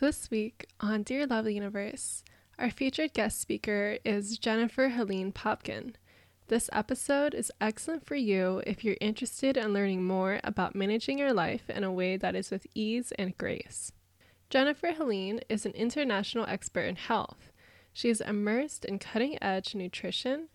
This week on Dear Love Universe, our featured guest speaker is Jennifer Helene Popkin. This episode is excellent for you if you're interested in learning more about managing your life in a way that is with ease and grace. Jennifer Helene is an international expert in health. She is immersed in cutting edge nutrition,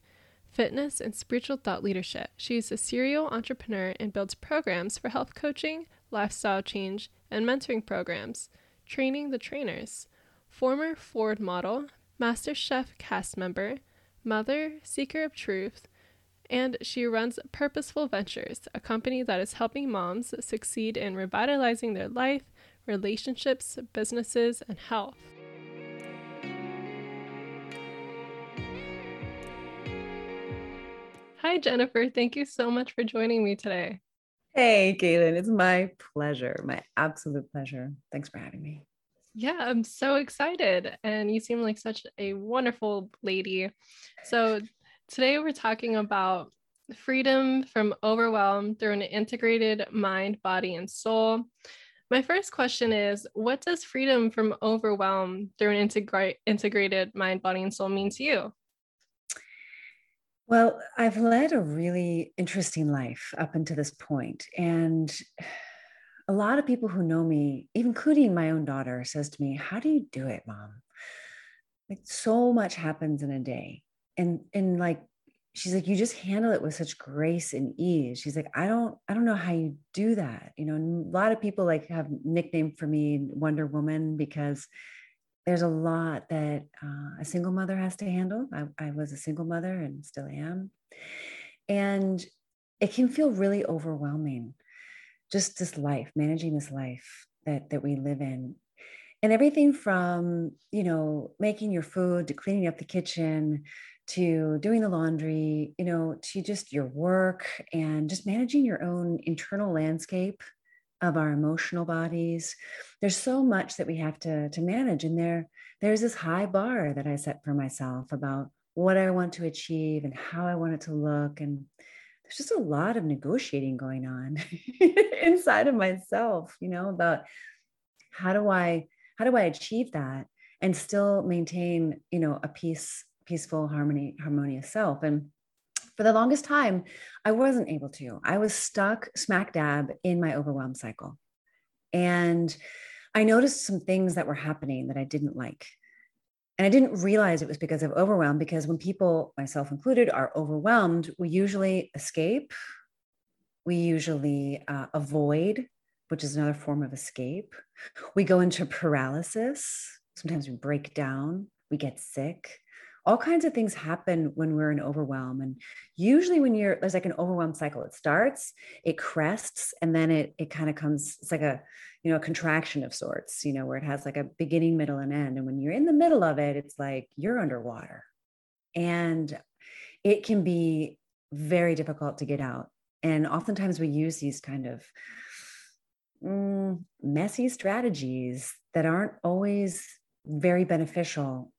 fitness, and spiritual thought leadership. She is a serial entrepreneur and builds programs for health coaching, lifestyle change, and mentoring programs training the trainers, former Ford model, MasterChef cast member, mother, seeker of truth, and she runs Purposeful Ventures, a company that is helping moms succeed in revitalizing their life, relationships, businesses, and health. Hi, Jennifer. Thank you so much for joining me today. Hey, Galen, it's my pleasure, my absolute pleasure. Thanks for having me. Yeah, I'm so excited. And you seem like such a wonderful lady. So, today we're talking about freedom from overwhelm through an integrated mind, body, and soul. My first question is What does freedom from overwhelm through an integra- integrated mind, body, and soul mean to you? Well, I've led a really interesting life up until this point, and a lot of people who know me, including my own daughter, says to me, "How do you do it, mom?" Like so much happens in a day, and and like she's like, "You just handle it with such grace and ease." She's like, "I don't, I don't know how you do that." You know, a lot of people like have nickname for me Wonder Woman because there's a lot that uh, a single mother has to handle. I, I was a single mother and still am. And it can feel really overwhelming, just this life, managing this life that, that we live in. And everything from, you know, making your food to cleaning up the kitchen to doing the laundry, you know, to just your work and just managing your own internal landscape of our emotional bodies. There's so much that we have to, to manage. And there, there's this high bar that I set for myself about what I want to achieve and how I want it to look. And there's just a lot of negotiating going on inside of myself, you know, about how do I, how do I achieve that and still maintain, you know, a peace, peaceful, harmony, harmonious self. And for the longest time, I wasn't able to. I was stuck smack dab in my overwhelm cycle. And I noticed some things that were happening that I didn't like. And I didn't realize it was because of overwhelm, because when people, myself included, are overwhelmed, we usually escape. We usually uh, avoid, which is another form of escape. We go into paralysis. Sometimes we break down, we get sick all kinds of things happen when we're in overwhelm and usually when you're there's like an overwhelm cycle it starts it crests and then it it kind of comes it's like a you know a contraction of sorts you know where it has like a beginning middle and end and when you're in the middle of it it's like you're underwater. And it can be very difficult to get out and oftentimes we use these kind of mm, messy strategies that aren't always very beneficial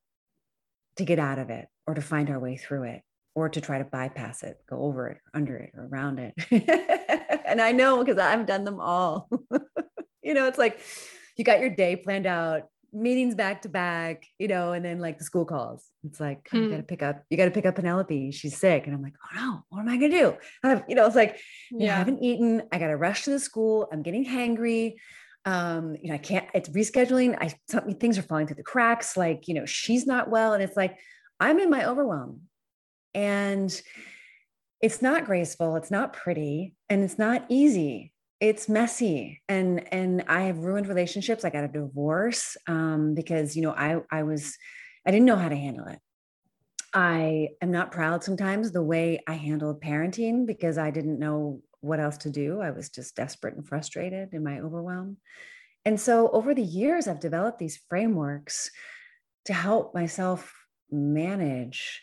to get out of it or to find our way through it or to try to bypass it, go over it, under it, or around it. and I know because I've done them all. you know, it's like you got your day planned out, meetings back to back, you know, and then like the school calls. It's like, oh, you got to mm. pick up, you got to pick up Penelope. She's sick. And I'm like, oh no, what am I to do? I've, you know, it's like, yeah. I haven't eaten. I got to rush to the school. I'm getting hangry um you know i can't it's rescheduling i something things are falling through the cracks like you know she's not well and it's like i'm in my overwhelm. And it's not graceful it's not pretty and it's not easy. It's messy and and i have ruined relationships i got a divorce um because you know i i was i didn't know how to handle it. I am not proud sometimes the way i handled parenting because i didn't know what else to do. I was just desperate and frustrated in my overwhelm. And so over the years, I've developed these frameworks to help myself manage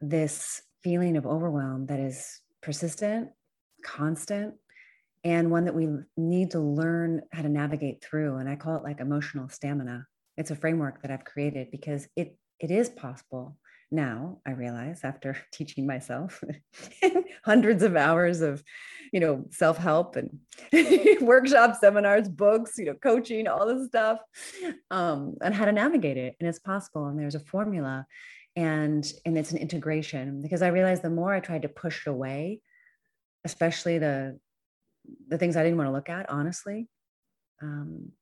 this feeling of overwhelm that is persistent, constant, and one that we need to learn how to navigate through. And I call it like emotional stamina. It's a framework that I've created because it it is possible now i realize after teaching myself hundreds of hours of you know self-help and workshops seminars books you know coaching all this stuff um, and how to navigate it and it's possible and there's a formula and and it's an integration because i realized the more i tried to push it away especially the the things i didn't want to look at honestly um,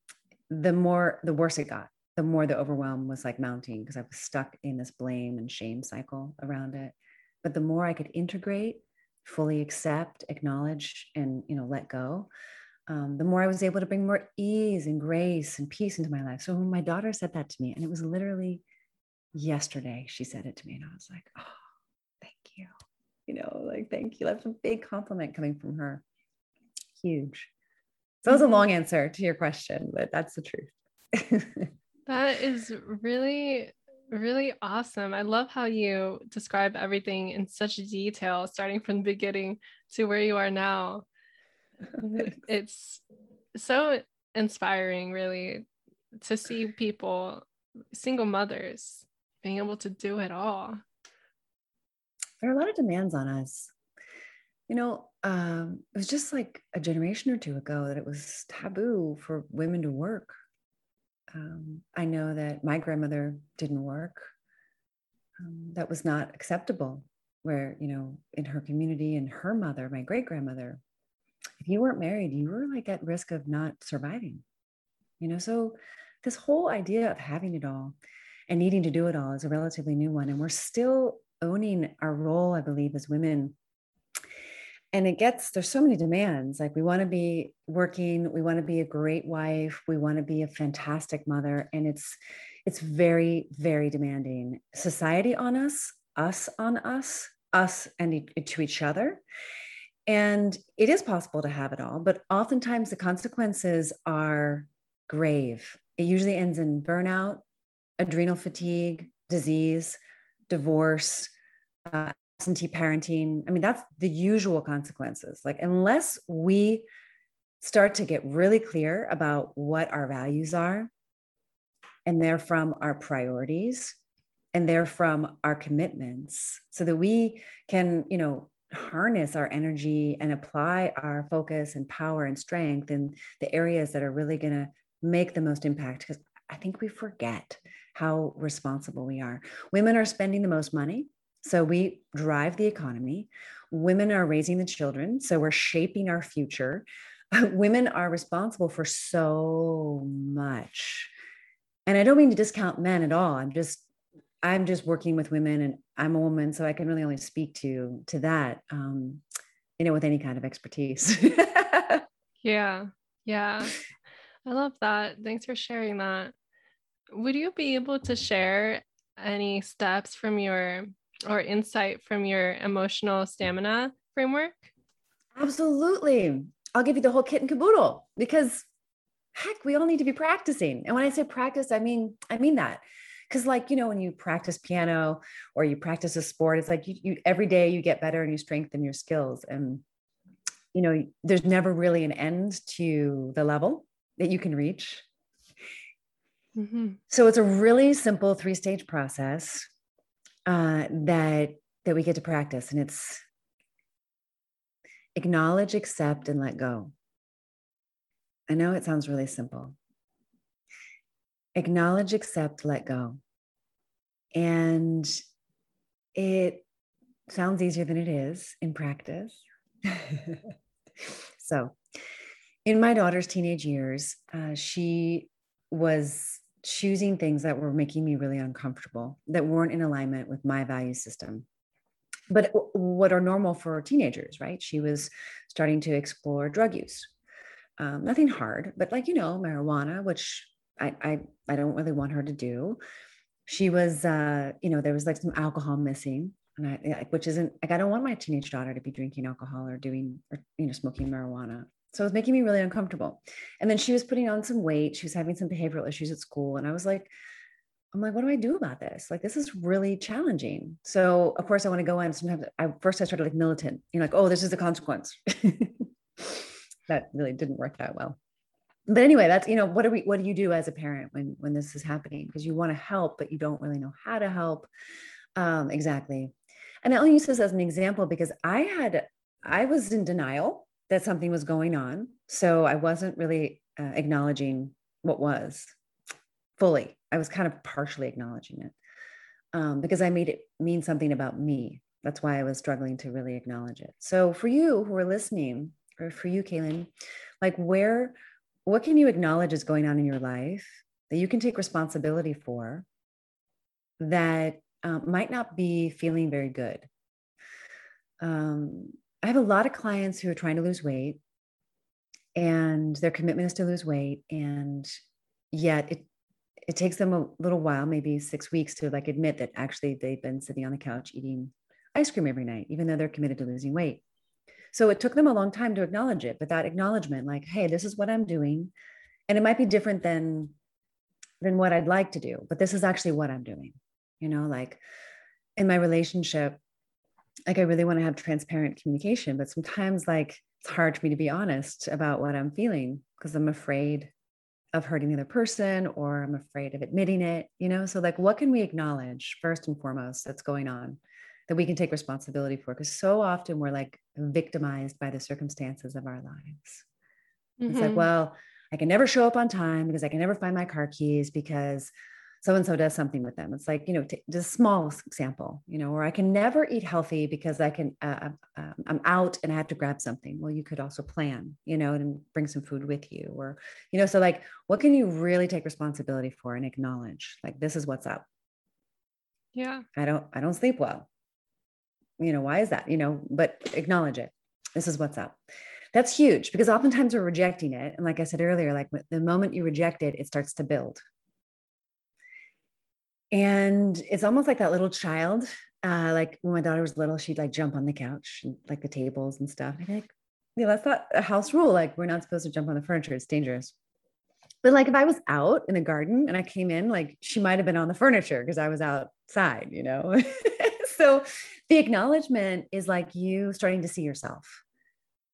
the more the worse it got the more the overwhelm was like mounting because I was stuck in this blame and shame cycle around it. But the more I could integrate, fully accept, acknowledge, and you know, let go, um, the more I was able to bring more ease and grace and peace into my life. So when my daughter said that to me, and it was literally yesterday, she said it to me, and I was like, oh, thank you. You know, like, thank you. That's a big compliment coming from her. Huge. So that was a mm-hmm. long answer to your question, but that's the truth. That is really, really awesome. I love how you describe everything in such detail, starting from the beginning to where you are now. it's so inspiring, really, to see people, single mothers, being able to do it all. There are a lot of demands on us. You know, um, it was just like a generation or two ago that it was taboo for women to work um, I know that my grandmother didn't work. Um, that was not acceptable. Where, you know, in her community and her mother, my great grandmother, if you weren't married, you were like at risk of not surviving. You know, so this whole idea of having it all and needing to do it all is a relatively new one. And we're still owning our role, I believe, as women and it gets there's so many demands like we want to be working we want to be a great wife we want to be a fantastic mother and it's it's very very demanding. Society on us us on us us and to each other and it is possible to have it all but oftentimes the consequences are grave. It usually ends in burnout adrenal fatigue disease divorce uh, absentee parenting. I mean, that's the usual consequences. Like, unless we start to get really clear about what our values are, and they're from our priorities, and they're from our commitments, so that we can, you know, harness our energy and apply our focus and power and strength in the areas that are really going to make the most impact. Because I think we forget how responsible we are. Women are spending the most money so we drive the economy. Women are raising the children. So we're shaping our future. Women are responsible for so much. And I don't mean to discount men at all. I'm just, I'm just working with women and I'm a woman. So I can really only speak to, to that, um, you know, with any kind of expertise. yeah. Yeah. I love that. Thanks for sharing that. Would you be able to share any steps from your or insight from your emotional stamina framework? Absolutely. I'll give you the whole kit and caboodle because heck, we all need to be practicing. And when I say practice, I mean, I mean that. Cause like, you know, when you practice piano or you practice a sport, it's like you, you every day you get better and you strengthen your skills. And you know, there's never really an end to the level that you can reach. Mm-hmm. So it's a really simple three stage process uh, that that we get to practice, and it's acknowledge, accept, and let go. I know it sounds really simple. Acknowledge, accept, let go. And it sounds easier than it is in practice. so, in my daughter's teenage years, uh, she was choosing things that were making me really uncomfortable, that weren't in alignment with my value system. But what are normal for teenagers, right? She was starting to explore drug use. Um, nothing hard, but like, you know, marijuana, which I, I, I don't really want her to do. She was, uh, you know, there was like some alcohol missing and I, which isn't like I don't want my teenage daughter to be drinking alcohol or doing or you know smoking marijuana. So it was making me really uncomfortable. And then she was putting on some weight. She was having some behavioral issues at school. And I was like, I'm like, what do I do about this? Like, this is really challenging. So of course I want to go in. Sometimes I first I started like militant, you know, like, oh, this is the consequence. that really didn't work that well. But anyway, that's you know, what do we what do you do as a parent when when this is happening? Because you want to help, but you don't really know how to help. Um, exactly. And I only use this as an example because I had, I was in denial that something was going on. So I wasn't really uh, acknowledging what was fully. I was kind of partially acknowledging it um, because I made it mean something about me. That's why I was struggling to really acknowledge it. So for you who are listening, or for you, Kaylin, like where, what can you acknowledge is going on in your life that you can take responsibility for that um, might not be feeling very good? Um, I have a lot of clients who are trying to lose weight and their commitment is to lose weight. And yet it, it takes them a little while, maybe six weeks to like admit that actually they've been sitting on the couch eating ice cream every night, even though they're committed to losing weight. So it took them a long time to acknowledge it, but that acknowledgement, like, hey, this is what I'm doing. And it might be different than than what I'd like to do, but this is actually what I'm doing. You know, like in my relationship, like I really want to have transparent communication, but sometimes like it's hard for me to be honest about what I'm feeling because I'm afraid of hurting the other person or I'm afraid of admitting it, you know? So like what can we acknowledge first and foremost that's going on that we can take responsibility for? Because so often we're like victimized by the circumstances of our lives. Mm-hmm. It's like, mm-hmm. well, I can never show up on time because I can never find my car keys because so and so does something with them. It's like, you know, t- just small example, you know, or I can never eat healthy because I can, uh, uh, I'm out and I have to grab something. Well, you could also plan, you know, and bring some food with you or, you know, so like, what can you really take responsibility for and acknowledge? Like, this is what's up. Yeah. I don't, I don't sleep well. You know, why is that? You know, but acknowledge it. This is what's up. That's huge because oftentimes we're rejecting it. And like I said earlier, like the moment you reject it, it starts to build and it's almost like that little child uh, like when my daughter was little she'd like jump on the couch and, like the tables and stuff. Be like yeah that's not a house rule. Like we're not supposed to jump on the furniture. It's dangerous. But like if i was out in the garden and i came in like she might have been on the furniture because i was outside you know? So the acknowledgement is like you starting to see yourself.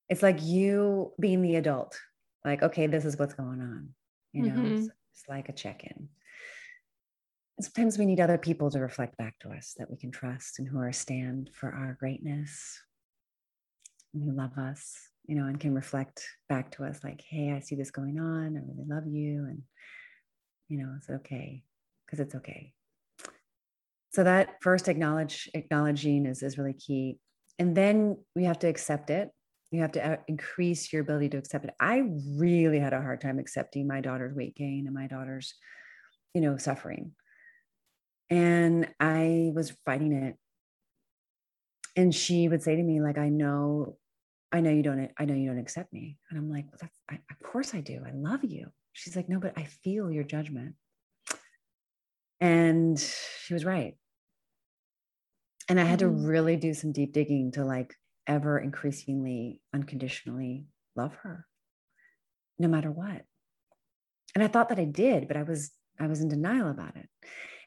It's like you being the adult. Like okay this is what's going on you know? Mm-hmm. it's, it's like a check-in sometimes we need other people to reflect back to us that we can trust and who are stand for our greatness and who love us, you know, and can reflect back to us like, hey, I see this going on. I really love you. And, you know, it's okay because it's okay. So that first acknowledge acknowledging is, is really key. And then we have to accept it. You have to uh, increase your ability to accept it. I really had a hard time accepting my daughter's weight gain and my daughter's, you know, suffering and I was fighting it. And she would say to me, like, I know, I know you don't, I know you don't accept me. And I'm like, well, that's, I, of course I do. I love you. She's like, no, but I feel your judgment. And she was right. And I had to mm-hmm. really do some deep digging to like ever increasingly unconditionally love her, no matter what. And I thought that I did, but I was I was in denial about it.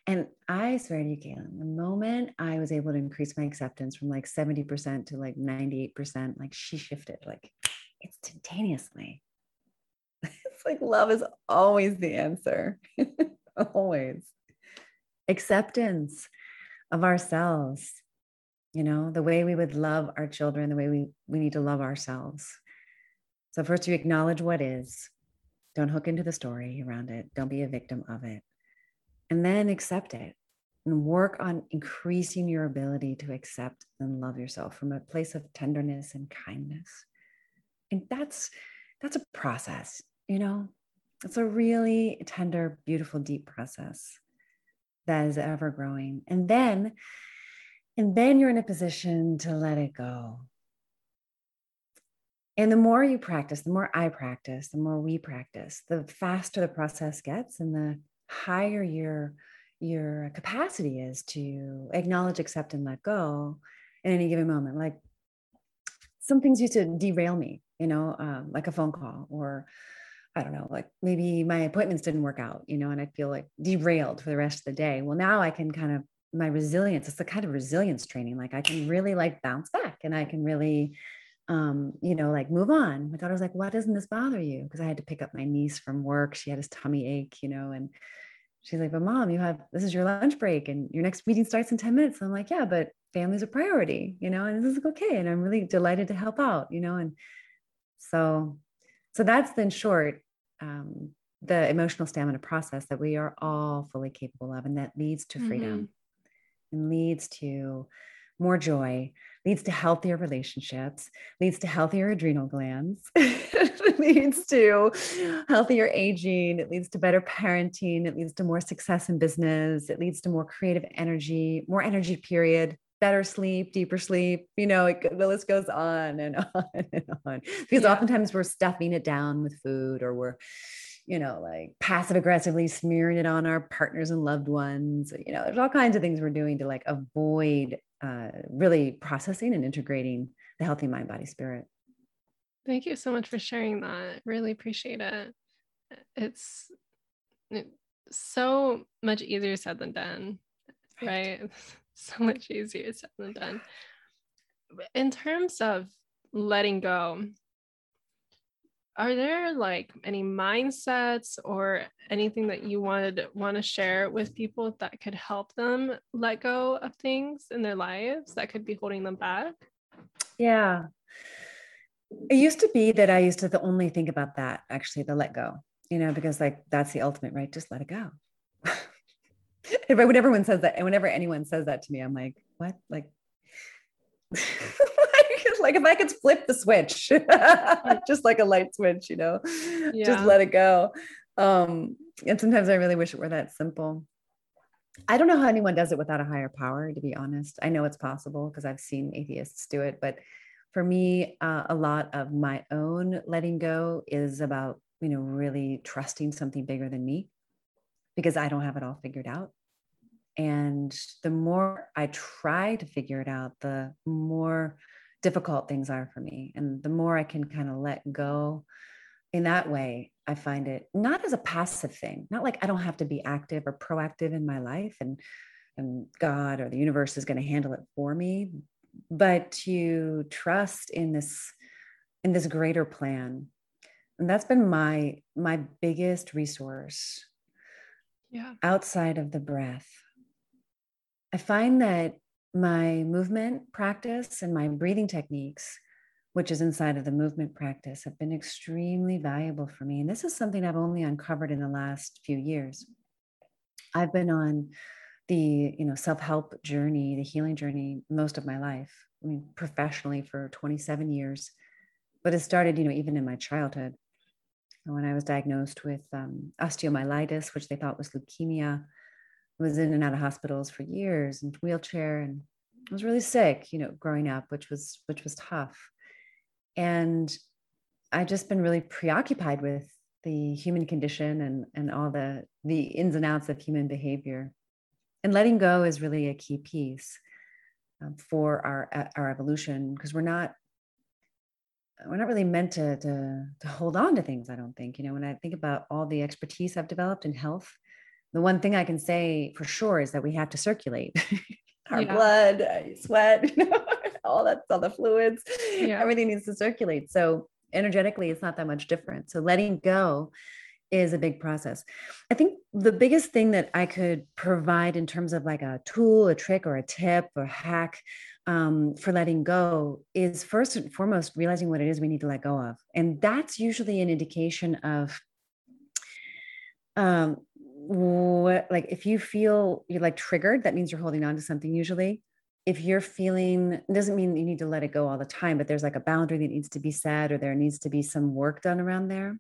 And I swear to you, Kaylin, the moment I was able to increase my acceptance from like 70% to like 98%, like she shifted like instantaneously. it's like love is always the answer. always. Acceptance of ourselves, you know, the way we would love our children, the way we, we need to love ourselves. So, first, you acknowledge what is. Don't hook into the story around it. Don't be a victim of it and then accept it and work on increasing your ability to accept and love yourself from a place of tenderness and kindness. And that's that's a process you know? It's a really tender beautiful deep process that is ever growing. And then and then you're in a position to let it go. And the more you practice the more i practice the more we practice the faster the process gets and the higher your your capacity is to acknowledge accept and let go in any given moment. Like some things used to derail me you know um, like a phone call or i don't know like maybe my appointments didn't work out you know and i feel like derailed for the rest of the day. Well now i can kind of my resilience it's the kind of resilience training like i can really like bounce back and i can really um, you know, like move on. My daughter was like, why doesn't this bother you? Because I had to pick up my niece from work. She had a tummy ache, you know, and she's like, but mom, you have this is your lunch break and your next meeting starts in 10 minutes. I'm like, yeah, but family's a priority, you know, and this is okay. And I'm really delighted to help out, you know. And so, so that's in short, um, the emotional stamina process that we are all fully capable of, and that leads to freedom mm-hmm. and leads to more joy, leads to healthier relationships, leads to healthier adrenal glands, leads to healthier aging, it leads to better parenting, it leads to more success in business, it leads to more creative energy, more energy, period. Better sleep, deeper sleep, you know, it, the list goes on and on and on. Because yeah. oftentimes we're stuffing it down with food or we're, you know, like passive aggressively smearing it on our partners and loved ones. You know, there's all kinds of things we're doing to like avoid uh, really processing and integrating the healthy mind, body, spirit. Thank you so much for sharing that. Really appreciate it. It's so much easier said than done, right? right? so much easier said than done. In terms of letting go, are there like any mindsets or anything that you wanted want to share with people that could help them let go of things in their lives that could be holding them back? Yeah. It used to be that i used to the only think about that actually the let go you know because like that's the ultimate right? Just let it go. When everyone says that and whenever anyone says that to me i'm like what? Like like if I could flip the switch, just like a light switch, you know, yeah. just let it go. Um, and sometimes I really wish it were that simple. I don't know how anyone does it without a higher power, to be honest. I know it's possible because I've seen atheists do it, but for me, uh, a lot of my own letting go is about, you know, really trusting something bigger than me because I don't have it all figured out. And the more I try to figure it out, the more difficult things are for me. And the more I can kind of let go in that way, I find it not as a passive thing, not like I don't have to be active or proactive in my life and and God or the universe is going to handle it for me, but to trust in this in this greater plan. And that's been my my biggest resource. Yeah. Outside of the breath. I find that my movement practice and my breathing techniques, which is inside of the movement practice, have been extremely valuable for me. And this is something I've only uncovered in the last few years. I've been on the you know self-help journey, the healing journey most of my life. I mean, professionally for 27 years, but it started, you know, even in my childhood when I was diagnosed with um, osteomyelitis, which they thought was leukemia was in and out of hospitals for years and wheelchair and I was really sick, you know, growing up, which was which was tough. And I just been really preoccupied with the human condition and and all the the ins and outs of human behavior. And letting go is really a key piece um, for our our evolution because we're not we're not really meant to, to to hold on to things. I don't think. You know, when I think about all the expertise I've developed in health the one thing I can say for sure is that we have to circulate our yeah. blood, sweat, all that, all the fluids, yeah. everything needs to circulate. So energetically, it's not that much different. So letting go is a big process. I think the biggest thing that I could provide in terms of like a tool, a trick, or a tip or hack um, for letting go is first and foremost realizing what it is we need to let go of. And that's usually an indication of um, what like if you feel you're like triggered that means you're holding on to something usually. If you're feeling doesn't mean you need to let it go all the time but there's like a boundary that needs to be set or there needs to be some work done around there.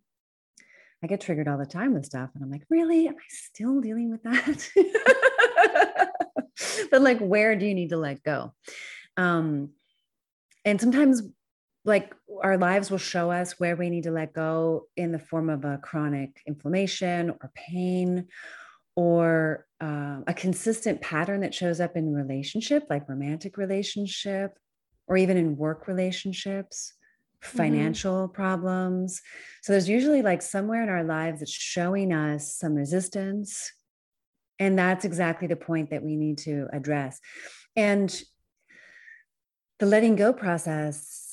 I get triggered all the time with stuff and i'm like really? Am i still dealing with that? But like where do you need to let go? Um and sometimes like our lives will show us where we need to let go in the form of a chronic inflammation or pain or uh, a consistent pattern that shows up in relationship like romantic relationship or even in work relationships mm-hmm. financial mm-hmm. problems so there's usually like somewhere in our lives that's showing us some resistance and that's exactly the point that we need to address and the letting go process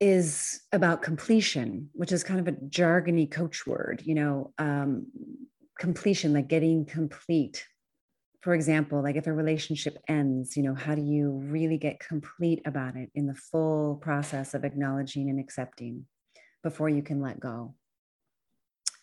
is about completion, which is kind of a jargony coach word. You know, um, completion, like getting complete. For example, like if a relationship ends, you know, how do you really get complete about it in the full process of acknowledging and accepting before you can let go?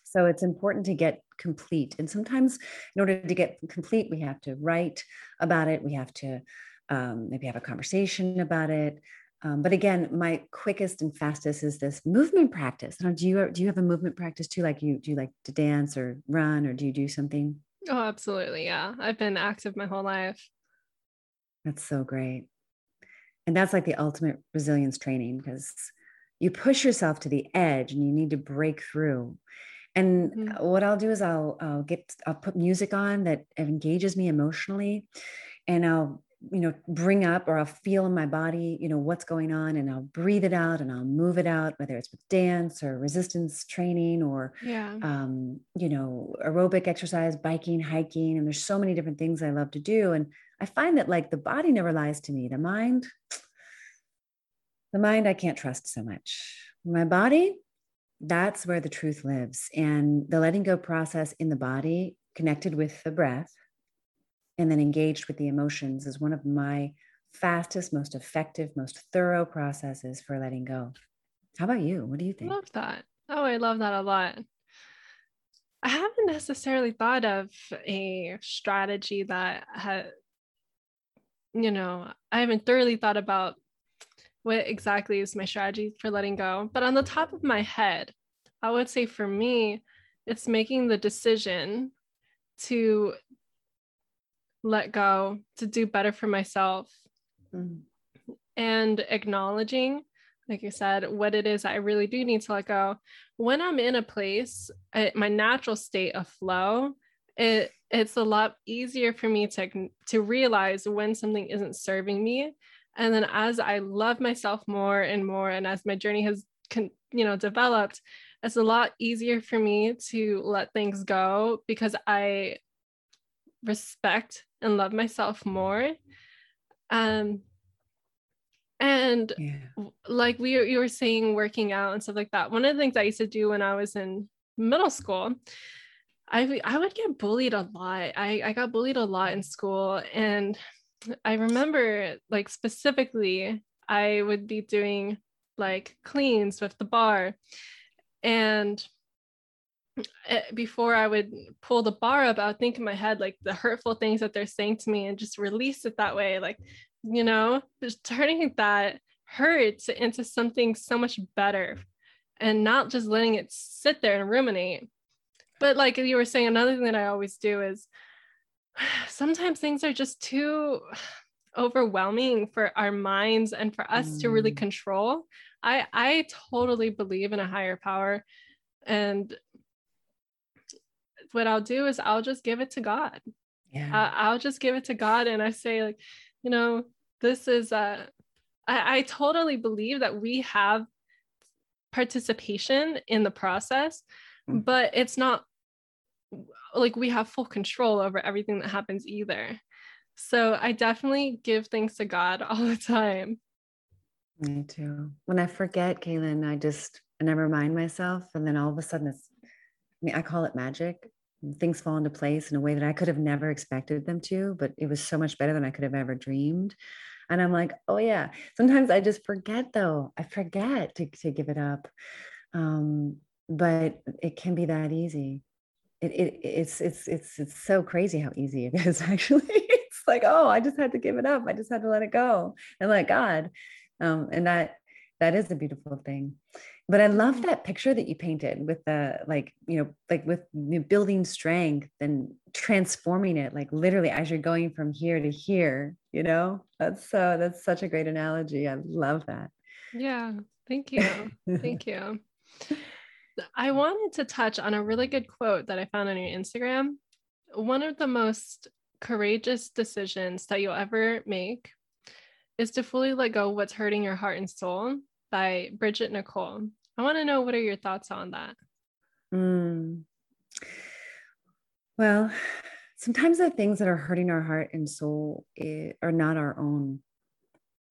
So it's important to get complete. And sometimes, in order to get complete, we have to write about it. We have to um, maybe have a conversation about it. Um, but again, my quickest and fastest is this movement practice. Now, do you do you have a movement practice too? Like you do you like to dance or run or do you do something? Oh, absolutely. Yeah. I've been active my whole life. That's so great. And that's like the ultimate resilience training because you push yourself to the edge and you need to break through. And mm-hmm. what I'll do is I'll, I'll get I'll put music on that engages me emotionally and I'll you know bring up or i'll feel in my body you know what's going on and i'll breathe it out and i'll move it out whether it's with dance or resistance training or yeah. um, you know aerobic exercise biking hiking and there's so many different things i love to do and i find that like the body never lies to me. The mind the mind i can't trust so much. My body that's where the truth lives and the letting go process in the body connected with the breath and then engaged with the emotions is one of my fastest, most effective, most thorough processes for letting go. How about you? What do you think? I Love that. Oh, I love that a lot. I haven't necessarily thought of a strategy that had, you know, I haven't thoroughly thought about what exactly is my strategy for letting go. But on the top of my head, I would say for me, it's making the decision to let go, to do better for myself, mm-hmm. and acknowledging, like I said, what it is I really do need to let go. When I'm in a place, I, my natural state of flow, it it's a lot easier for me to to realize when something isn't serving me and then as i love myself more and more and as my journey has con, you know developed it's a lot easier for me to let things go because i respect and love myself more. Um and yeah. like we you were saying working out and stuff like that one of the things i used to do when i was in middle school i i would get bullied a lot. I i got bullied a lot in school. And i remember like specifically i would be doing like cleans with the bar. And before I would pull the bar up, I would think in my head like the hurtful things that they're saying to me and just release it that way. Like, you know, just turning that hurt into something so much better and not just letting it sit there and ruminate. But like you were saying, another thing that I always do is sometimes things are just too overwhelming for our minds and for us mm. to really mm. control. I I totally believe in a higher power and what I'll do is I'll just give it to God. Yeah. I, will just give it to God and I say, like, you know, this is uh I, I totally believe that we have participation in the process, mm. but it's not like we have full control over everything that happens either. So I definitely give thanks to God all the time. Me too. When I forget, Kaylin, I just and I remind myself, and then all of a sudden it's I mean, I call it magic things fall into place in a way that I could have never expected them to, but it was so much better than I could have ever dreamed. And I'm like, oh yeah. Sometimes I just forget though. I forget to, to give it up. Um, but it can be that easy. It, it it's it's it's it's so crazy how easy it is actually. it's like, oh, I just had to give it up. I just had to let it go and let God. Um, and that that is a beautiful thing but i love mm. that picture that you painted with the like you know like with building strength and transforming it like literally as you're going from here to here you know? That's so that's such a great analogy. I love that. Yeah. Thank you. Thank you. I wanted to touch on a really good quote that i found on your instagram. One of the most courageous decisions that you'll ever make is to fully let go what's hurting your heart and soul by Bridget Nicole. I want to know what are your thoughts on that? Mm. Well, sometimes the things that are hurting our heart and soul eh, are not our own.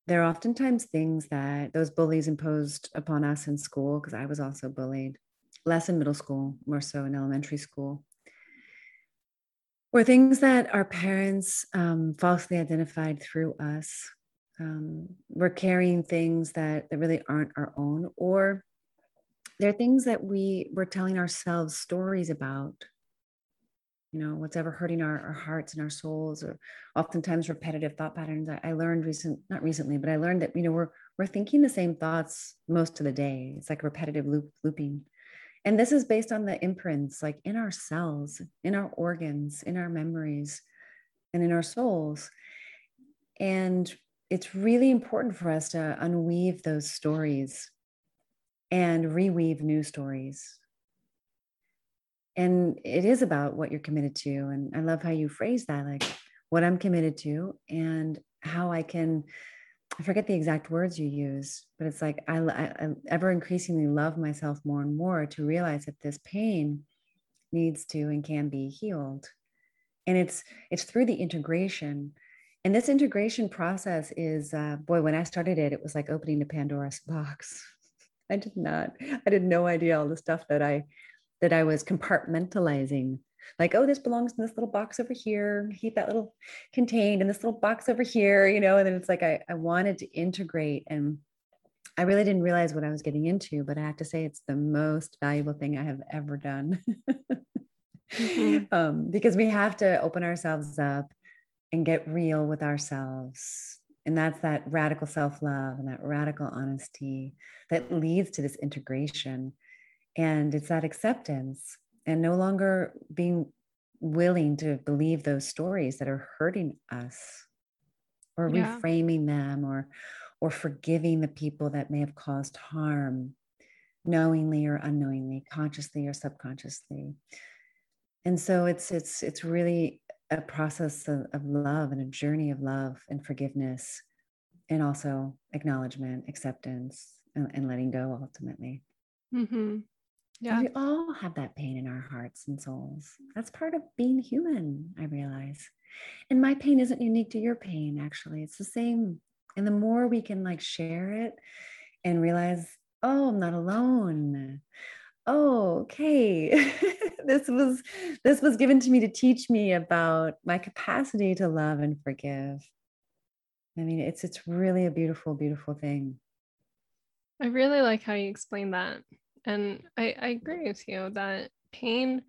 They're oftentimes things that those bullies imposed upon us in school, because I was also bullied, less in middle school, more so in elementary school. or things that our parents um, falsely identified through us. Um, we're carrying things that, that really aren't our own, or there are things that we we're telling ourselves stories about. You know, what's ever hurting our, our hearts and our souls, or oftentimes repetitive thought patterns. I, I learned recent, not recently, but I learned that you know we're we're thinking the same thoughts most of the day. It's like repetitive loop looping and this is based on the imprints, like in our cells, in our organs, in our memories, and in our souls. And it's really important for us to unweave those stories and reweave new stories. And it is about what you're committed to. And I love how you phrase that like what I'm committed to and how I can I forget the exact words you use, but it's like I, I, I, ever increasingly love myself more and more to realize that this pain needs to and can be healed. And it's it's through the integration. And this integration process is uh, boy, when I started it, it was like opening the Pandora's box. I did not, I had no idea all the stuff that I that I was compartmentalizing like oh this belongs in this little box over here keep that little contained in this little box over here you know and then it's like I, I wanted to integrate and I really didn't realize what I was getting into, but I have to say it's the most valuable thing I have ever done. mm-hmm. um, because we have to open ourselves up and get real with ourselves. And that's that radical self love and that radical honesty that leads to this integration. And it's that acceptance and no longer being willing to believe those stories that are hurting us or yeah. reframing them or or forgiving the people that may have caused harm knowingly or unknowingly consciously or subconsciously and so it's it's it's really a process of, of love and a journey of love and forgiveness and also acknowledgement acceptance and, and letting go ultimately mm-hmm. Yeah. We all have that pain in our hearts and souls. That's part of being human, I realize. And my pain isn't unique to your pain, actually. It's the same. And the more we can like share it and realize, oh, I'm not alone. Oh, okay. this was this was given to me to teach me about my capacity to love and forgive. I mean, it's it's really a beautiful, beautiful thing. I really like how you explain that and I, I agree with you that pain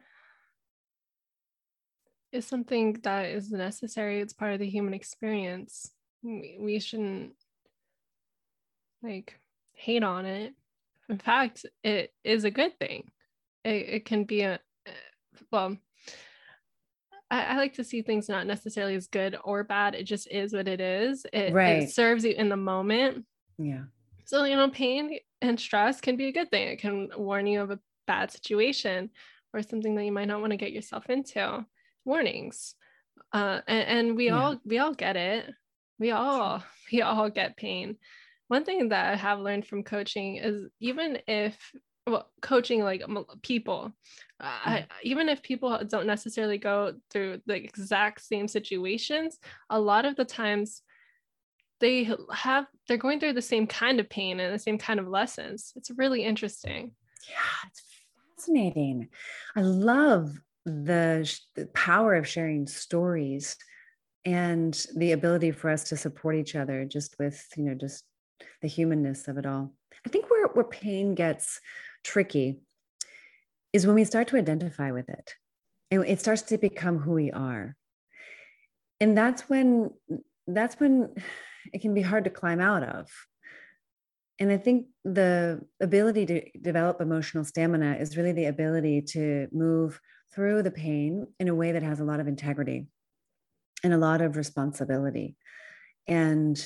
is something that is necessary. It's part of the human experience. We, we shouldn't like hate on it. In fact, it is a good thing. It, it can be a, well, I, I, like to see things not necessarily as good or bad. It just is what it is. It, right. it serves you in the moment. Yeah. So, you know, pain and stress can be a good thing. It can warn you of a bad situation or something that you might not want to get yourself into. Warnings. Uh, and, and we yeah. all we all get it. We all we all get pain. One thing that I have learned from coaching is even if well, coaching like people, uh, I, mm. even if people don't necessarily go through the exact same situations, a lot of the times they have they're going through the same kind of pain and the same kind of lessons. It's really interesting. Yeah it's fascinating. I love the, the power of sharing stories and the ability for us to support each other just with you know just the humanness of it all i think where, where pain gets tricky is when we start to identify with it and it starts to become who we are and that's when that's when it can be hard to climb out of. And I think the ability to develop emotional stamina is really the ability to move through the pain in a way that has a lot of integrity and a lot of responsibility. And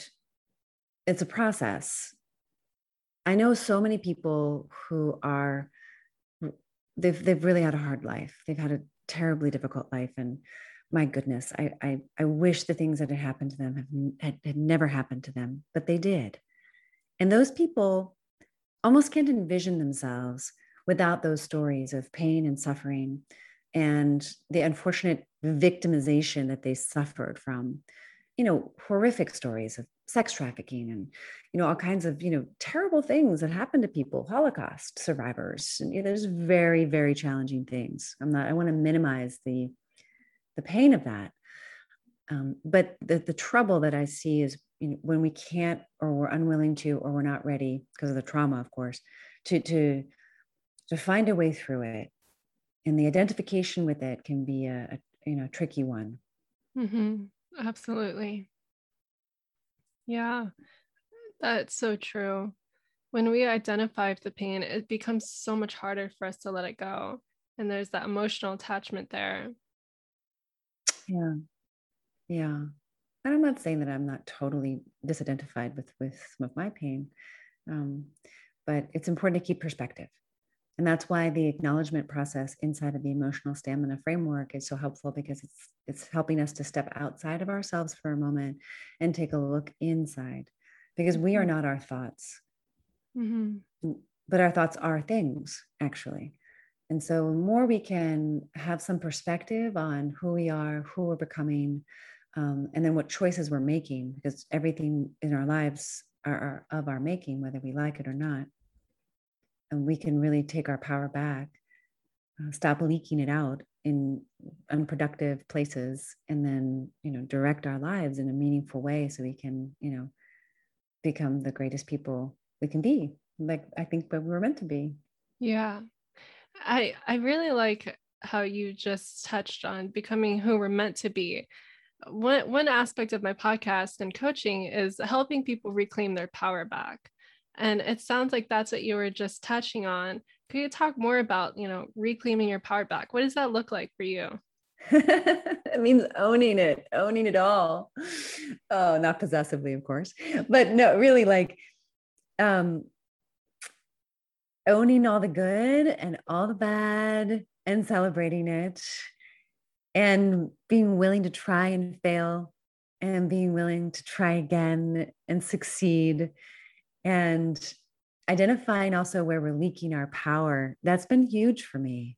it's a process. I know so many people who are they've they've really had a hard life. They've had a terribly difficult life and my goodness, I, I, I wish the things that had happened to them have, had, had never happened to them, but they did. And those people almost can't envision themselves without those stories of pain and suffering and the unfortunate victimization that they suffered from you know horrific stories of sex trafficking and you know all kinds of you know terrible things that happen to people holocaust survivors and you know, there's very very challenging things i'm not i want to minimize the the pain of that. Um, but the, the trouble that I see is you know, when we can't or we're unwilling to or we're not ready because of the trauma, of course, to to to find a way through it. And the identification with it can be a, a you know tricky one. Mm-hmm. Absolutely. Yeah, that's so true. When we identify the pain, it becomes so much harder for us to let it go. And there's that emotional attachment there. Yeah. Yeah. And I'm not saying that I'm not totally disidentified with with some of my pain. Um, but it's important to keep perspective. And that's why the acknowledgement process inside of the emotional stamina framework is so helpful because it's it's helping us to step outside of ourselves for a moment and take a look inside because we are mm-hmm. not our thoughts. Mm-hmm. But our thoughts are things, actually. And so, the more we can have some perspective on who we are, who we're becoming, um, and then what choices we're making, because everything in our lives are, are of our making, whether we like it or not. And we can really take our power back, uh, stop leaking it out in unproductive places, and then, you know, direct our lives in a meaningful way so we can, you know, become the greatest people we can be, like I think that we were meant to be. Yeah. I I really like how you just touched on becoming who we're meant to be. One one aspect of my podcast and coaching is helping people reclaim their power back. And it sounds like that's what you were just touching on. Could you talk more about, you know, reclaiming your power back? What does that look like for you? it means owning it, owning it all. Oh, not possessively, of course, but no, really like um owning all the good and all the bad and celebrating it and being willing to try and fail and being willing to try again and succeed and identifying also where we're leaking our power that's been huge for me.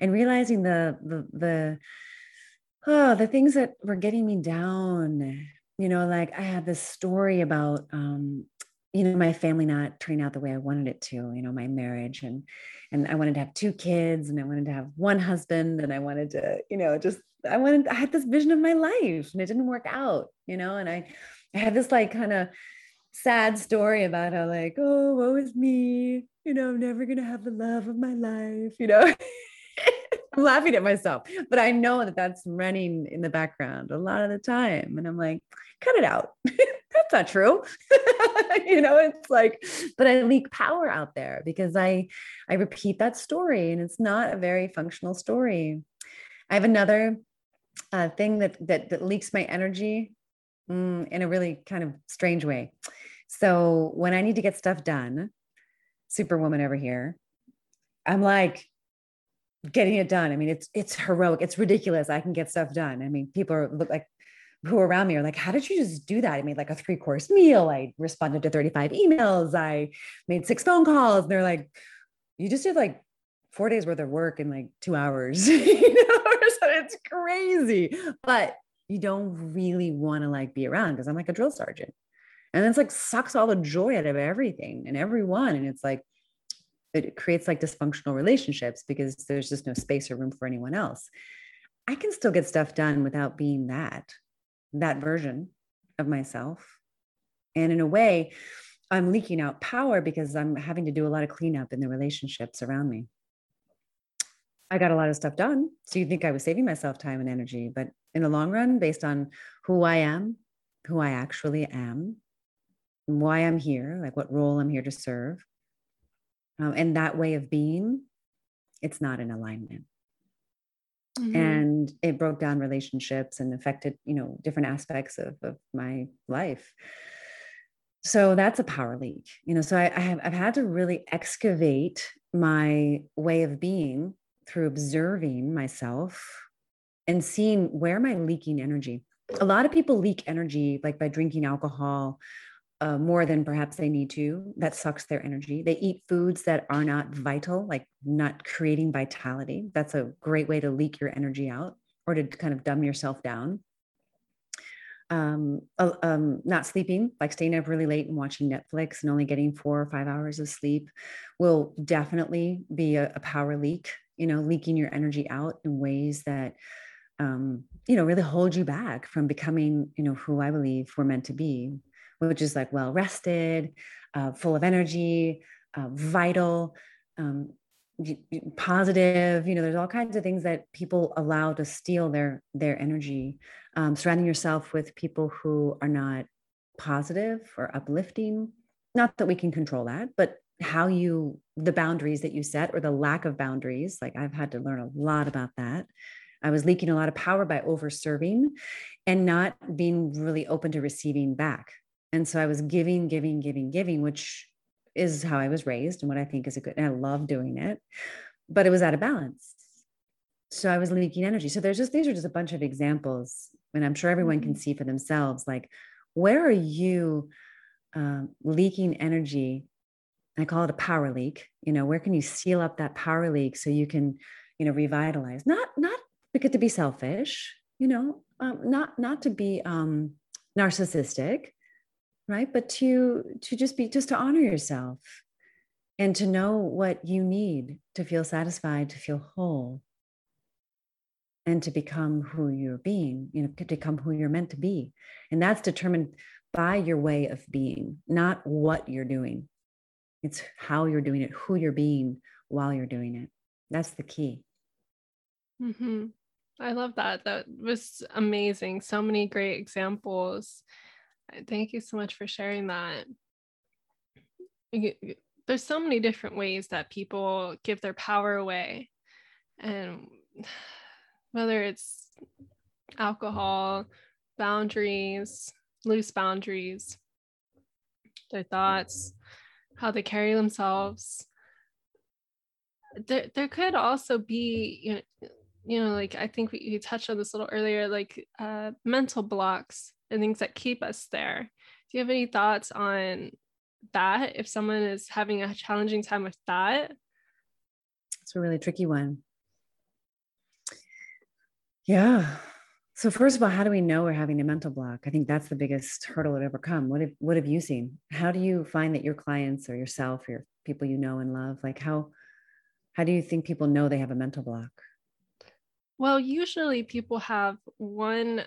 And realizing the the the oh the things that were getting me down you know like i had this story about um you know my family not turning out the way i wanted it to you know my marriage and and i wanted to have two kids and i wanted to have one husband and i wanted to you know just i wanted i had this vision of my life and it didn't work out you know and i i had this like kind of sad story about how like oh woe is me you know i'm never gonna have the love of my life you know I'm laughing at myself, but I know that that's running in the background a lot of the time. And I'm like, cut it out. that's not true. you know, it's like, but I leak power out there because I I repeat that story and it's not a very functional story. I have another uh, thing that that that leaks my energy mm, in a really kind of strange way. So when I need to get stuff done, superwoman over here, I'm like, getting it done. I mean, it's it's heroic. It's ridiculous. I can get stuff done. I mean, people are look like who are around me are like, how did you just do that? I made like a three course meal. I responded to 35 emails. I made six phone calls. And they're like, you just did like four days worth of work in like two hours. you know, so it's crazy. But you don't really want to like be around because I'm like a drill sergeant. And it's like sucks all the joy out of everything and everyone. And it's like, it creates like dysfunctional relationships because there's just no space or room for anyone else. I can still get stuff done without being that, that version of myself. And in a way, I'm leaking out power because I'm having to do a lot of cleanup in the relationships around me. I got a lot of stuff done. So you think I was saving myself time and energy, but in the long run, based on who I am, who I actually am, why I'm here, like what role I'm here to serve, um, and that way of being it's not in alignment. Mm-hmm. and it broke down relationships and affected you know different aspects of, of my life. So that's a power leak you know so I, I have i've had to really excavate my way of being through observing myself and seeing where am i leaking energy a lot of people leak energy like by drinking alcohol uh, more than perhaps they need to. That sucks their energy. They eat foods that are not vital, like not creating vitality. That's a great way to leak your energy out or to kind of dumb yourself down. Um, um, not sleeping, like staying up really late and watching Netflix and only getting four or five hours of sleep, will definitely be a, a power leak. You know, leaking your energy out in ways that um, you know, really hold you back from becoming, you know, who I believe we're meant to be, which is like well rested, uh, full of energy, uh, vital, um, positive. You know, there's all kinds of things that people allow to steal their their energy. Um, surrounding yourself with people who are not positive or uplifting. Not that we can control that, but how you the boundaries that you set or the lack of boundaries. Like I've had to learn a lot about that. I was leaking a lot of power by over serving and not being really open to receiving back. And so I was giving, giving, giving, giving, which is how I was raised and what I think is a good, and I love doing it, but it was out of balance. So I was leaking energy. So there's just, these are just a bunch of examples, and I'm sure everyone can mm-hmm. see for themselves, like, where are you um, leaking energy? I call it a power leak. You know, where can you seal up that power leak so you can, you know, revitalize? Not, not because to be selfish, you know, um, not, not to be um, narcissistic, right? But to to just be just to honor yourself and to know what you need to feel satisfied to feel whole and to become who you're being you know to become who you're meant to be. And that's determined by your way of being not what you're doing. It's how you're doing it who you're being while you're doing it. That's the key. Mm-hmm. i love that. That was amazing. So many great examples Thank you so much for sharing that. There's so many different ways that people give their power away. And whether it's alcohol, boundaries, loose boundaries, their thoughts, how they carry themselves. There, there could also be, you know, you know, like I think we, we touched on this a little earlier, like uh, mental blocks and things that keep us there. Do you have any thoughts on that? If someone is having a challenging time with that? It's a really tricky one. Yeah. So first of all, how do we know we're having a mental block? I think that's the biggest hurdle to overcome. What have what have you seen? How do you find that your clients or yourself or people you know and love, like how how do you think people know they have a mental block? Well, usually people have one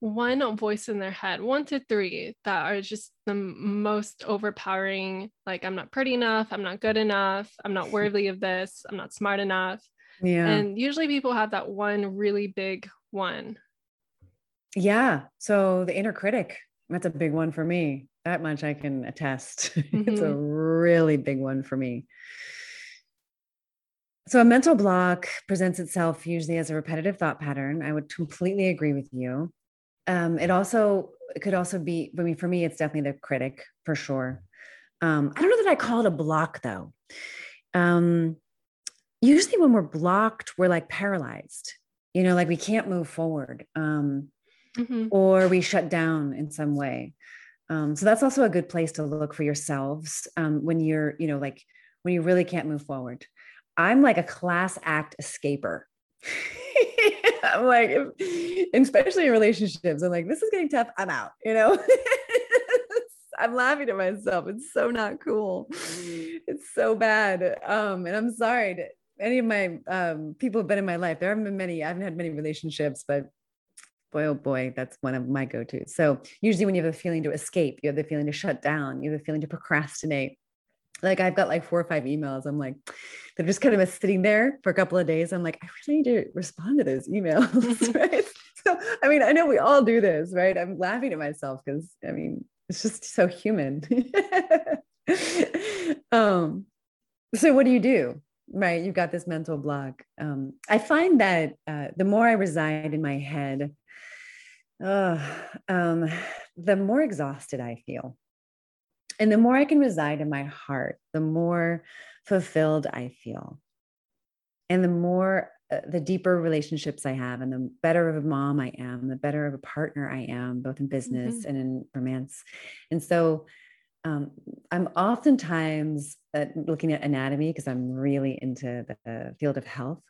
one voice in their head, one to three that are just the most overpowering. Like, I'm not pretty enough. I'm not good enough. I'm not worthy of this. I'm not smart enough. Yeah. And usually people have that one really big one. Yeah. So the inner critic, that's a big one for me. That much I can attest. Mm-hmm. it's a mm-hmm. really big one for me. So, a mental block presents itself usually as a repetitive thought pattern. I would completely agree with you um, it also it could also be i mean for me it's definitely the critic for sure. Um, i don't know that i call it a block though. Um, usually when we're blocked we're like paralyzed you know like we can't move forward um, mm-hmm. or we shut down in some way. Um, so that's also a good place to look for yourselves um, when you're you know like when you really can't move forward. I'm like a class act escaper I'm like, especially in relationships, I'm like, this is getting tough. I'm out, you know? I'm laughing at myself. It's so not cool. It's so bad. Um, and I'm sorry to any of my um, people have been in my life. There haven't been many, I haven't had many relationships, but boy, oh boy, that's one of my go-tos. So usually when you have a feeling to escape, you have the feeling to shut down, you have the feeling to procrastinate. Like I've got like four or five emails. I'm like, they're just kind of sitting there for a couple of days. I'm like, I really need to respond to those emails, right? So, I mean, I know we all do this, right? I'm laughing at myself because, I mean, it's just so human. um, so, what do you do? Right, you've got this mental block. Um, I find that uh, the more I reside in my head, uh, um, the more exhausted I feel. And the more I can reside in my heart, the more fulfilled I feel. And the more, uh, the deeper relationships I have, and the better of a mom I am, the better of a partner I am, both in business mm-hmm. and in romance. And so um, I'm oftentimes uh, looking at anatomy because I'm really into the field of health.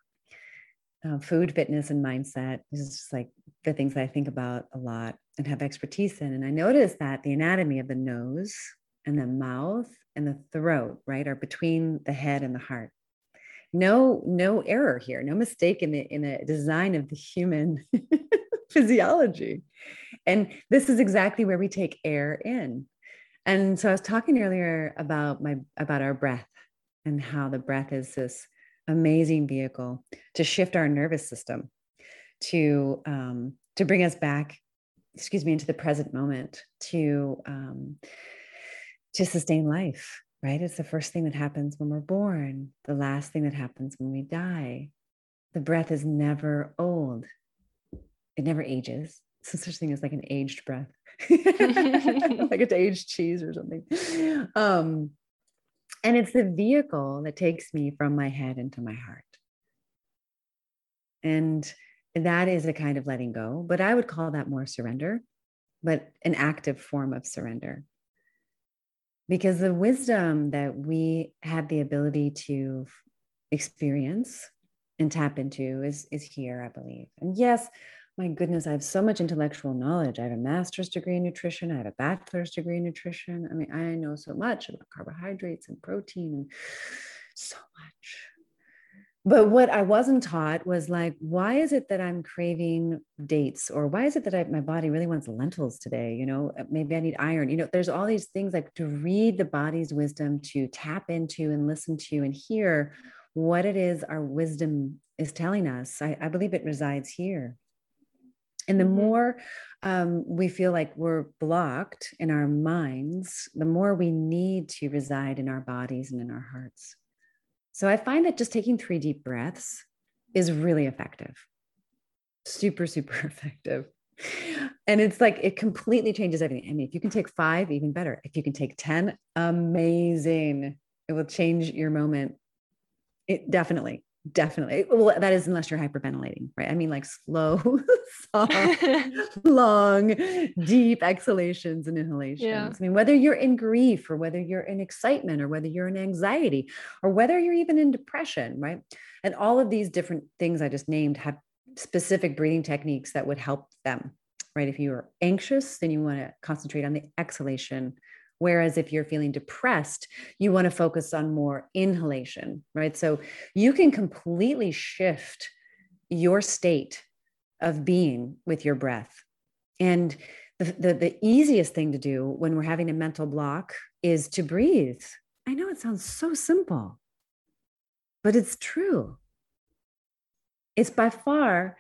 Uh, food, fitness, and mindset. This is just like the things that I think about a lot and have expertise in. And I noticed that the anatomy of the nose and the mouth and the throat, right, are between the head and the heart. no no error here no mistake in the in the design of the human physiology and this is exactly where we take air in and so i was talking earlier about my about our breath and how the breath is this amazing vehicle to shift our nervous system to um, to bring us back excuse me into the present moment to um, to sustain life right? It's the first thing that happens when we're born the last thing that happens when we die. The breath is never old. It never ages. So such thing as like an aged breath. Like it's aged cheese or something. Um and it's the vehicle that takes me from my head into my heart. And that is a kind of letting go but i would call that more surrender but an active form of surrender because the wisdom that we have the ability to experience and tap into is is here i believe. And yes my goodness i have so much intellectual knowledge. I have a master's degree in nutrition. I have a bachelor's degree in nutrition. I mean i know so much about carbohydrates and protein and so much but what I wasn't taught was like, why is it that I'm craving dates, or why is it that I, my body really wants lentils today? You know, uh, maybe I need iron. You know, there's all these things like to read the body's wisdom, to tap into and listen to and hear what it is our wisdom is telling us. I, I believe it resides here. And the mm-hmm. more um, we feel like we're blocked in our minds, the more we need to reside in our bodies and in our hearts. So I find that just taking three deep breaths is really effective. Super, super effective. And it's like it completely changes everything. I mean, if you can take five, even better. If you can take 10, amazing. It will change your moment. It definitely definitely. Well that is unless you're hyperventilating right? I mean like slow soft long deep exhalations and inhalations. Yeah. i mean whether you're in grief or whether you're in excitement or whether you're in anxiety or whether you're even in depression right? And all of these different things i just named have specific breathing techniques that would help them right? If you're anxious then you want to concentrate on the exhalation Whereas if you're feeling depressed, you want to focus on more inhalation, right? So you can completely shift your state of being with your breath. And the, the, the, easiest thing to do when we're having a mental block is to breathe. I know it sounds so simple, but it's true. It's by far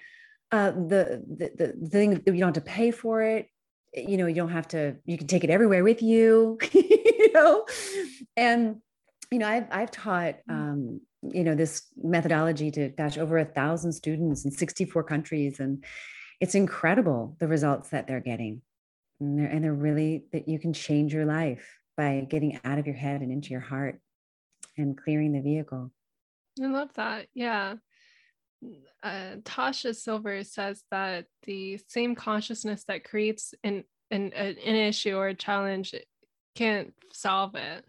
uh, the, the, the thing that you don't have to pay for it you know you don't have to you can take it everywhere with you you know? And you know i've i've taught mm. um you know this methodology to gosh over a thousand students in 64 countries and it's incredible the results that they're getting. And they're, and they're really that you can change your life by getting out of your head and into your heart and clearing the vehicle. I love that yeah uh, Tosha Silver says that the same consciousness that creates an, an, an issue or a challenge can't solve it.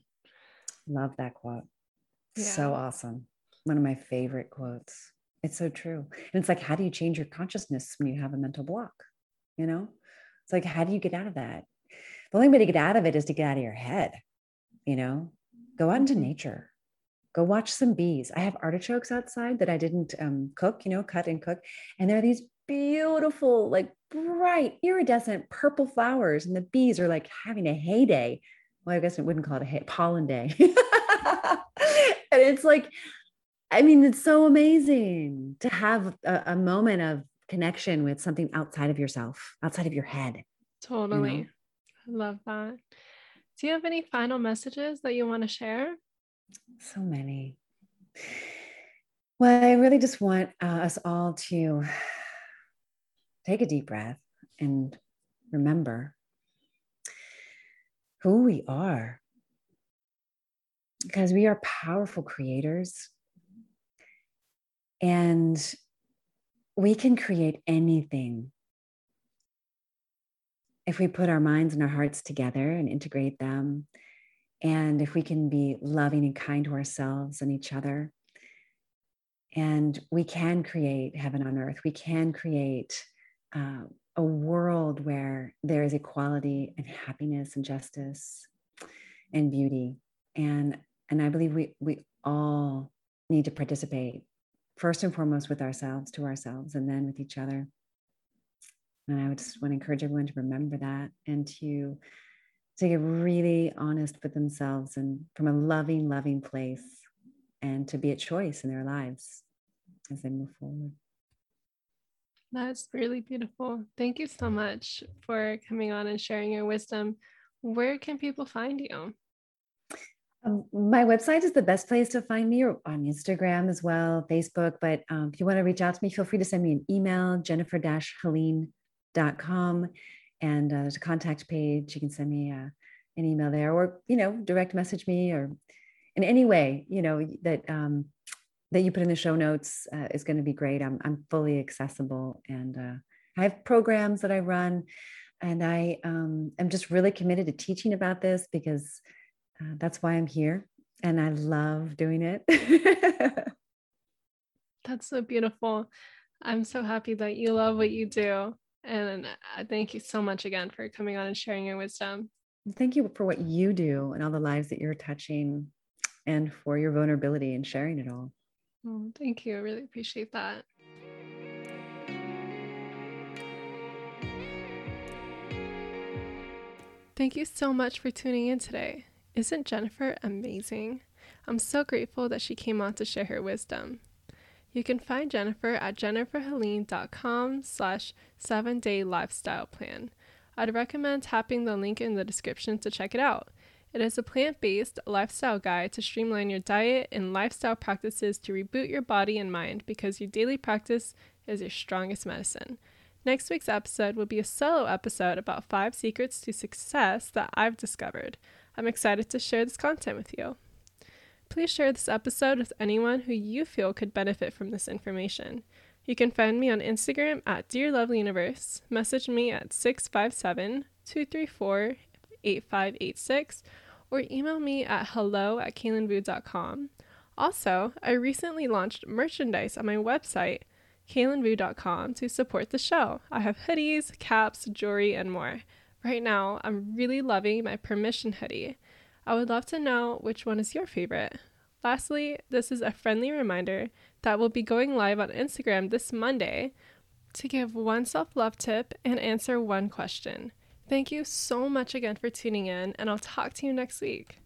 Love that quote. Yeah. So awesome. One of my favorite quotes. It's so true. And it's like, how do you change your consciousness when you have a mental block? You know, it's like, how do you get out of that? The only way to get out of it is to get out of your head, you know, go out into mm-hmm. nature, go watch some bees. I have artichokes outside that I didn't um, cook, you know, cut and cook. And there are these beautiful, like bright, iridescent purple flowers. And the bees are like having a heyday. Well, I guess I wouldn't call it a hay, pollen day. and it's like, I mean, it's so amazing to have a, a, moment of connection with something outside of yourself, outside of your head. Totally. You know? I love that. Do you have any final messages that you want to share? So many. Well, I really just want uh, us all to take a deep breath and remember who we are. Because we are powerful creators and we can create anything if we put our minds and our hearts together and integrate them and if we can be loving and kind to ourselves and each other, and we can create heaven on earth, we can create uh, a world where there is equality and happiness and justice and beauty. And, and I believe we, we all need to participate first and foremost with ourselves, to ourselves, and then with each other. And I would just want to encourage everyone to remember that and to to get really honest with themselves and from a loving, loving place and to be a choice in their lives as they move forward. That's really beautiful. Thank you so much for coming on and sharing your wisdom. Where can people find you? Um, my website is the best place to find me, or on Instagram as well, Facebook. But um, if you want to reach out to me, feel free to send me an email, jennifer-helene.com. And uh, there's a contact page. You can send me uh, an email there, or you know, direct message me, or in any way, you know, that um, that you put in the show notes uh, is going to be great. I'm I'm fully accessible, and uh, I have programs that I run, and I um, am just really committed to teaching about this because uh, that's why I'm here, and I love doing it. that's so beautiful. I'm so happy that you love what you do. And thank you so much again for coming on and sharing your wisdom. Thank you for what you do and all the lives that you're touching and for your vulnerability and sharing it all. Oh, thank you. I really appreciate that. Thank you so much for tuning in today. Isn't Jennifer amazing? I'm so grateful that she came on to share her wisdom. You can find Jennifer at jenniferhelene.com slash seven day lifestyle plan. I'd recommend tapping the link in the description to check it out. It is a plant based lifestyle guide to streamline your diet and lifestyle practices to reboot your body and mind because your daily practice is your strongest medicine. Next week's episode will be a solo episode about five secrets to success that I've discovered. I'm excited to share this content with you. Please share this episode with anyone who you feel could benefit from this information. You can find me on Instagram at Dear Lovely Universe, message me at 657 234 8586 or email me at hello at kaylinvu.com. Also, I recently launched merchandise on my website, kaylinvu.com, to support the show. I have hoodies, caps, jewelry, and more. Right now, I'm really loving my permission hoodie. I would love to know which one is your favorite. Lastly, this is a friendly reminder that we'll be going live on Instagram this Monday to give one self love tip and answer one question. Thank you so much again for tuning in, and I'll talk to you next week.